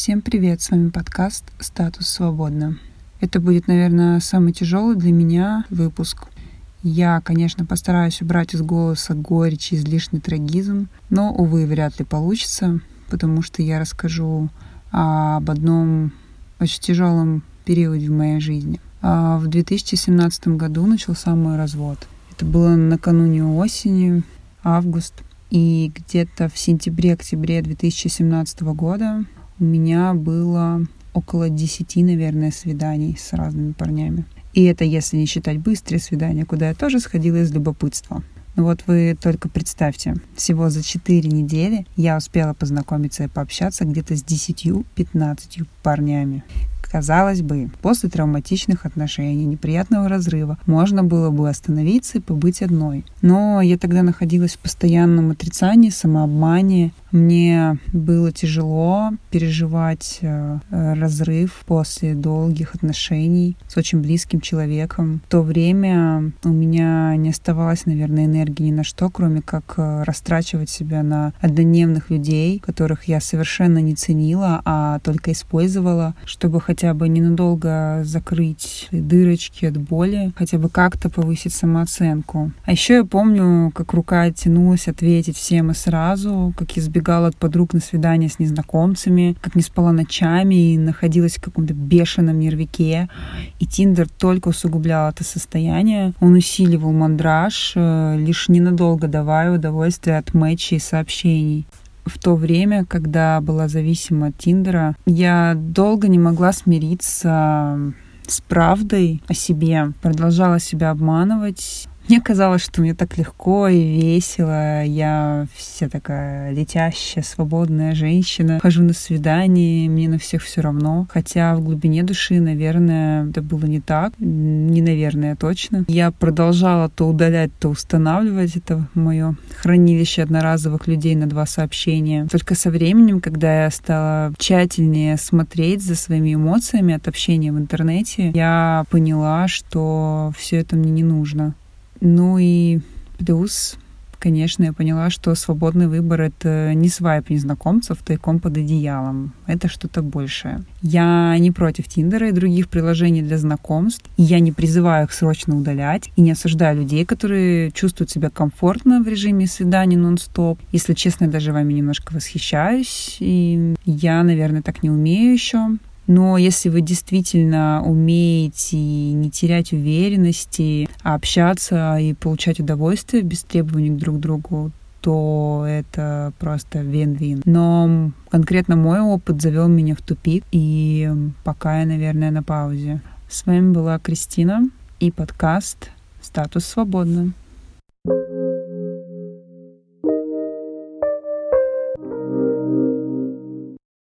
Всем привет, с вами подкаст «Статус свободно». Это будет, наверное, самый тяжелый для меня выпуск. Я, конечно, постараюсь убрать из голоса горечь и излишний трагизм, но, увы, вряд ли получится, потому что я расскажу об одном очень тяжелом периоде в моей жизни. А в 2017 году начался мой развод. Это было накануне осени, август. И где-то в сентябре-октябре 2017 года у меня было около 10, наверное, свиданий с разными парнями. И это если не считать быстрые свидания, куда я тоже сходила из любопытства. Но вот вы только представьте, всего за 4 недели я успела познакомиться и пообщаться где-то с 10-15 парнями. Казалось бы, после травматичных отношений, неприятного разрыва, можно было бы остановиться и побыть одной. Но я тогда находилась в постоянном отрицании, самообмане. Мне было тяжело переживать э, разрыв после долгих отношений с очень близким человеком. В то время у меня не оставалось, наверное, энергии ни на что, кроме как э, растрачивать себя на однодневных людей, которых я совершенно не ценила, а только использовала, чтобы хотя бы ненадолго закрыть дырочки от боли, хотя бы как-то повысить самооценку. А еще я помню, как рука тянулась ответить всем и сразу, как я избегала от подруг на свидания с незнакомцами, как не спала ночами и находилась в каком-то бешеном нервике. И Тиндер только усугублял это состояние. Он усиливал мандраж, э, лишь ненадолго давая удовольствие от матчей и сообщений в то время, когда была зависима от Тиндера, я долго не могла смириться с правдой о себе, продолжала себя обманывать, мне казалось, что мне так легко и весело. Я вся такая летящая, свободная женщина. Хожу на свидание, мне на всех все равно. Хотя в глубине души, наверное, это было не так. Не наверное, точно. Я продолжала то удалять, то устанавливать. Это мое хранилище одноразовых людей на два сообщения. Только со временем, когда я стала тщательнее смотреть за своими эмоциями от общения в интернете, я поняла, что все это мне не нужно. Ну и плюс, конечно, я поняла, что свободный выбор — это не свайп незнакомцев тайком под одеялом. Это что-то большее. Я не против Тиндера и других приложений для знакомств. И я не призываю их срочно удалять. И не осуждаю людей, которые чувствуют себя комфортно в режиме свиданий нон-стоп. Если честно, я даже вами немножко восхищаюсь. И я, наверное, так не умею еще. Но если вы действительно умеете не терять уверенности, а общаться и получать удовольствие без требований друг к другу, то это просто вин-вин. Но конкретно мой опыт завел меня в тупик, и пока я, наверное, на паузе. С вами была Кристина и подкаст «Статус свободно».